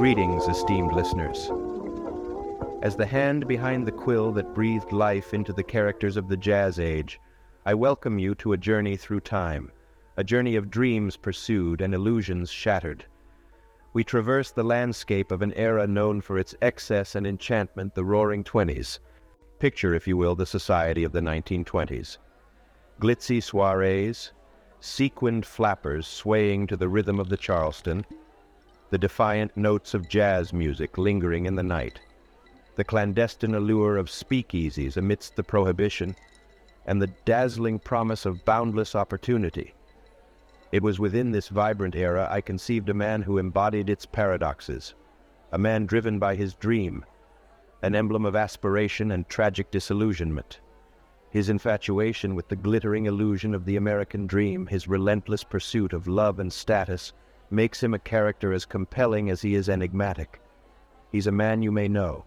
Greetings, esteemed listeners. As the hand behind the quill that breathed life into the characters of the Jazz Age, I welcome you to a journey through time, a journey of dreams pursued and illusions shattered. We traverse the landscape of an era known for its excess and enchantment, the Roaring Twenties. Picture, if you will, the society of the 1920s. Glitzy soirees, sequined flappers swaying to the rhythm of the Charleston, the defiant notes of jazz music lingering in the night, the clandestine allure of speakeasies amidst the prohibition, and the dazzling promise of boundless opportunity. It was within this vibrant era I conceived a man who embodied its paradoxes, a man driven by his dream, an emblem of aspiration and tragic disillusionment. His infatuation with the glittering illusion of the American dream, his relentless pursuit of love and status, makes him a character as compelling as he is enigmatic. He's a man you may know,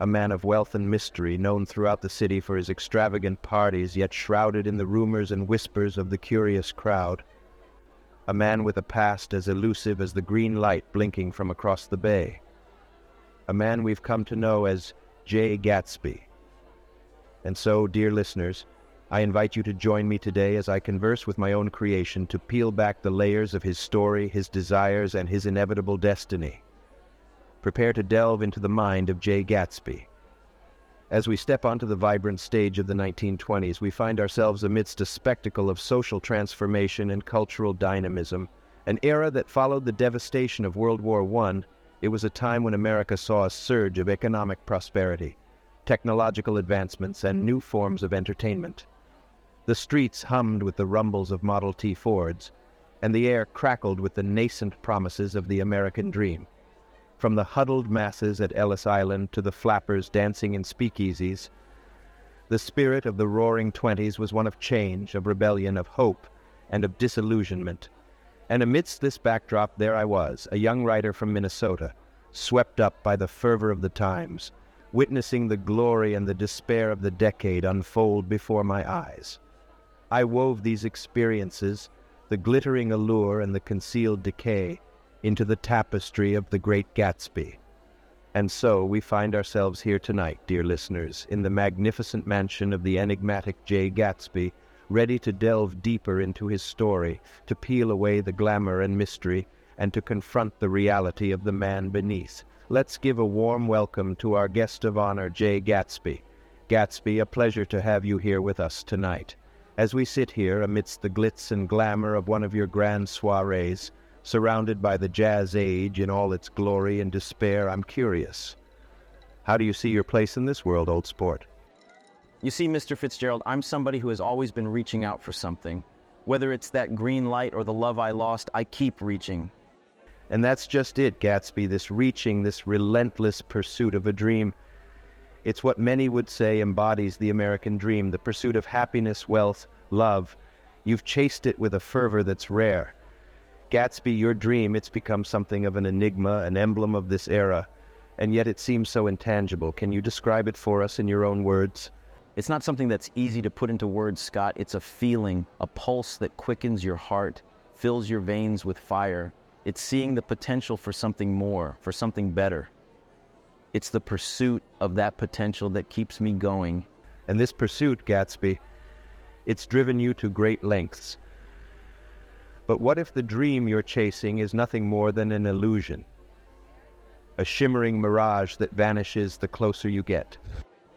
a man of wealth and mystery, known throughout the city for his extravagant parties, yet shrouded in the rumors and whispers of the curious crowd. A man with a past as elusive as the green light blinking from across the bay. A man we've come to know as Jay Gatsby. And so, dear listeners, I invite you to join me today as I converse with my own creation to peel back the layers of his story, his desires, and his inevitable destiny. Prepare to delve into the mind of Jay Gatsby. As we step onto the vibrant stage of the 1920s, we find ourselves amidst a spectacle of social transformation and cultural dynamism, an era that followed the devastation of World War I. It was a time when America saw a surge of economic prosperity technological advancements, and new forms of entertainment. The streets hummed with the rumbles of Model T Fords, and the air crackled with the nascent promises of the American dream. From the huddled masses at Ellis Island to the flappers dancing in speakeasies, the spirit of the roaring twenties was one of change, of rebellion, of hope, and of disillusionment. And amidst this backdrop, there I was, a young writer from Minnesota, swept up by the fervor of the times, witnessing the glory and the despair of the decade unfold before my eyes. I wove these experiences, the glittering allure and the concealed decay, into the tapestry of the great Gatsby. And so we find ourselves here tonight, dear listeners, in the magnificent mansion of the enigmatic Jay Gatsby, ready to delve deeper into his story, to peel away the glamour and mystery, and to confront the reality of the man beneath, let's give a warm welcome to our guest of honor, Jay Gatsby. Gatsby, a pleasure to have you here with us tonight. As we sit here amidst the glitz and glamour of one of your grand soirees, surrounded by the jazz age in all its glory and despair, I'm curious. How do you see your place in this world, old sport? You see, Mr. Fitzgerald, I'm somebody who has always been reaching out for something. Whether it's that green light or the love I lost, I keep reaching. And that's just it, Gatsby, this reaching, this relentless pursuit of a dream. It's what many would say embodies the American dream, the pursuit of happiness, wealth, love. You've chased it with a fervor that's rare. Gatsby, your dream, it's become something of an enigma, an emblem of this era, and yet it seems so intangible. Can you describe it for us in your own words? It's not something that's easy to put into words, Scott. It's a feeling, a pulse that quickens your heart, fills your veins with fire, it's seeing the potential for something more, for something better. It's the pursuit of that potential that keeps me going. And this pursuit, Gatsby, it's driven you to great lengths. But what if the dream you're chasing is nothing more than an illusion? A shimmering mirage that vanishes the closer you get.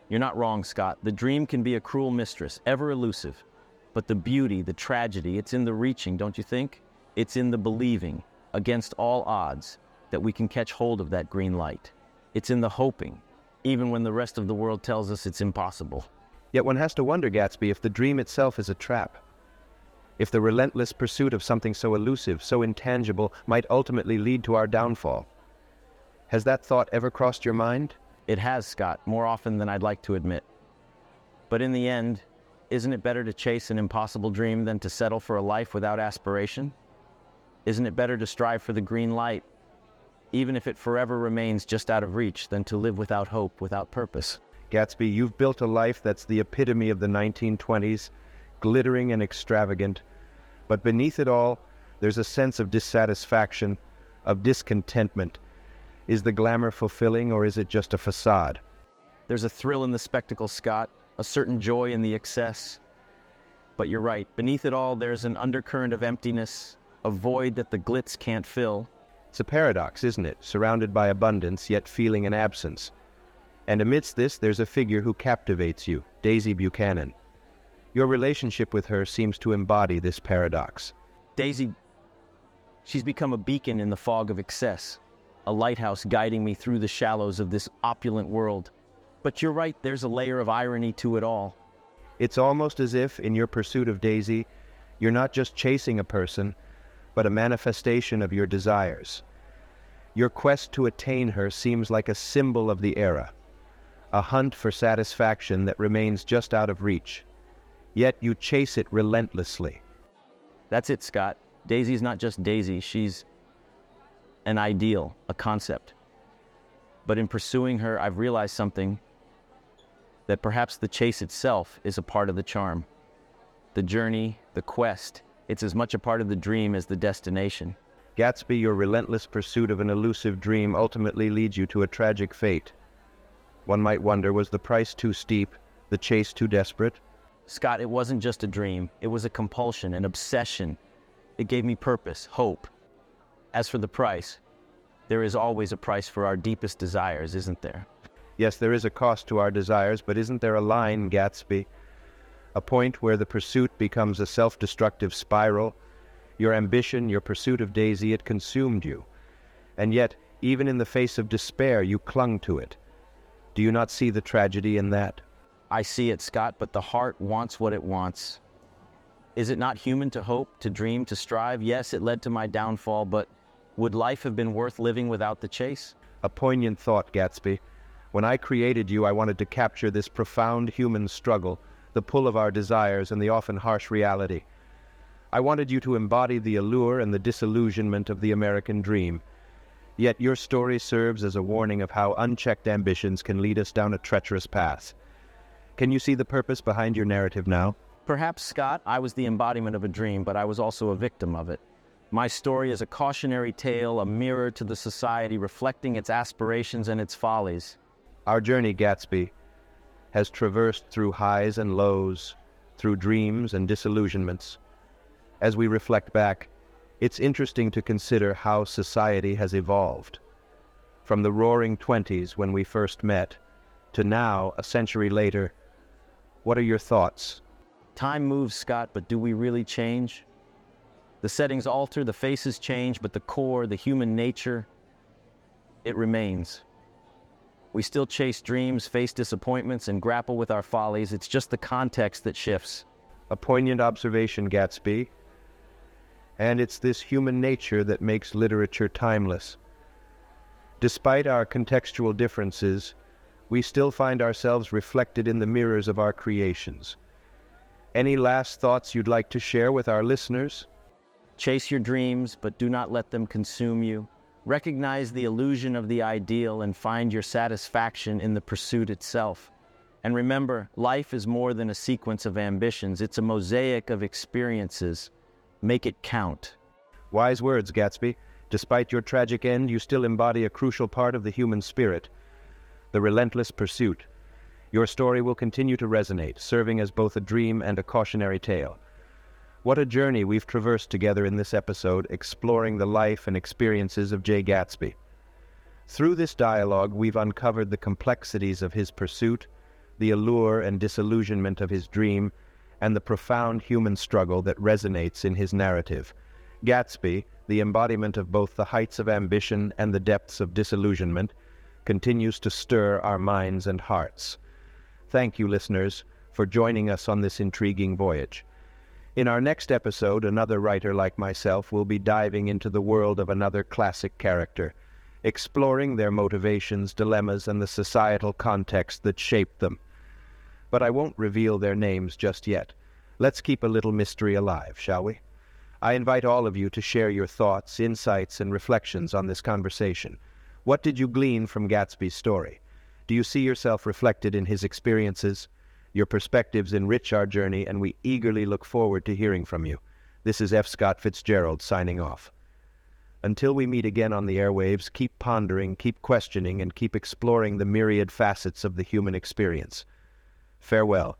You're not wrong, Scott. The dream can be a cruel mistress, ever elusive. But the beauty, the tragedy, it's in the reaching, don't you think? It's in the believing against all odds that we can catch hold of that green light. It's in the hoping, even when the rest of the world tells us it's impossible. Yet one has to wonder, Gatsby, if the dream itself is a trap. If the relentless pursuit of something so elusive, so intangible, might ultimately lead to our downfall. Has that thought ever crossed your mind? It has, Scott, more often than I'd like to admit. But in the end, isn't it better to chase an impossible dream than to settle for a life without aspiration? Isn't it better to strive for the green light, even if it forever remains just out of reach, than to live without hope, without purpose? Gatsby, you've built a life that's the epitome of the 1920s, glittering and extravagant. But beneath it all, there's a sense of dissatisfaction, of discontentment. Is the glamour fulfilling or is it just a facade? There's a thrill in the spectacle, Scott, a certain joy in the excess. But you're right, beneath it all, there's an undercurrent of emptiness, a void that the glitz can't fill. It's a paradox, isn't it? Surrounded by abundance, yet feeling an absence. And amidst this, there's a figure who captivates you, Daisy Buchanan. Your relationship with her seems to embody this paradox. Daisy, she's become a beacon in the fog of excess, a lighthouse guiding me through the shallows of this opulent world. But you're right, there's a layer of irony to it all. It's almost as if, in your pursuit of Daisy, you're not just chasing a person, but a manifestation of your desires. Your quest to attain her seems like a symbol of the era, a hunt for satisfaction that remains just out of reach. Yet you chase it relentlessly. That's it, Scott. Daisy's not just Daisy, she's an ideal, a concept. But in pursuing her, I've realized something that perhaps the chase itself is a part of the charm. The journey, the quest, it's as much a part of the dream as the destination. Gatsby, your relentless pursuit of an elusive dream ultimately leads you to a tragic fate. One might wonder, was the price too steep, the chase too desperate? Scott, it wasn't just a dream. It was a compulsion, an obsession. It gave me purpose, hope. As for the price, there is always a price for our deepest desires, isn't there? Yes, there is a cost to our desires, but isn't there a line, Gatsby? A point where the pursuit becomes a self-destructive spiral? Your ambition, your pursuit of Daisy, it consumed you. And yet, even in the face of despair, you clung to it. Do you not see the tragedy in that? I see it, Scott, but the heart wants what it wants. Is it not human to hope, to dream, to strive? Yes, it led to my downfall, but would life have been worth living without the chase? A poignant thought, Gatsby. When I created you, I wanted to capture this profound human struggle, the pull of our desires and the often harsh reality. I wanted you to embody the allure and the disillusionment of the American dream. Yet your story serves as a warning of how unchecked ambitions can lead us down a treacherous path. Can you see the purpose behind your narrative now? Perhaps, Scott, I was the embodiment of a dream, but I was also a victim of it. My story is a cautionary tale, a mirror to the society reflecting its aspirations and its follies. Our journey, Gatsby, has traversed through highs and lows, through dreams and disillusionments. As we reflect back, it's interesting to consider how society has evolved. From the roaring twenties when we first met, to now, a century later, what are your thoughts? Time moves, Scott, but do we really change? The settings alter, the faces change, but the core, the human nature, it remains. We still chase dreams, face disappointments, and grapple with our follies. It's just the context that shifts. A poignant observation, Gatsby. And it's this human nature that makes literature timeless. Despite our contextual differences, we still find ourselves reflected in the mirrors of our creations. Any last thoughts you'd like to share with our listeners? Chase your dreams, but do not let them consume you. Recognize the illusion of the ideal and find your satisfaction in the pursuit itself. And remember, life is more than a sequence of ambitions, it's a mosaic of experiences. Make it count. Wise words, Gatsby. Despite your tragic end, you still embody a crucial part of the human spirit the relentless pursuit. Your story will continue to resonate, serving as both a dream and a cautionary tale. What a journey we've traversed together in this episode, exploring the life and experiences of Jay Gatsby. Through this dialogue, we've uncovered the complexities of his pursuit, the allure and disillusionment of his dream, and the profound human struggle that resonates in his narrative. Gatsby, the embodiment of both the heights of ambition and the depths of disillusionment, continues to stir our minds and hearts. Thank you, listeners, for joining us on this intriguing voyage. In our next episode, another writer like myself will be diving into the world of another classic character, exploring their motivations, dilemmas, and the societal context that shaped them. But I won't reveal their names just yet. Let's keep a little mystery alive, shall we? I invite all of you to share your thoughts, insights, and reflections on this conversation. What did you glean from Gatsby's story? Do you see yourself reflected in his experiences? Your perspectives enrich our journey, and we eagerly look forward to hearing from you. This is F. Scott Fitzgerald signing off. Until we meet again on the airwaves, keep pondering, keep questioning, and keep exploring the myriad facets of the human experience. Farewell.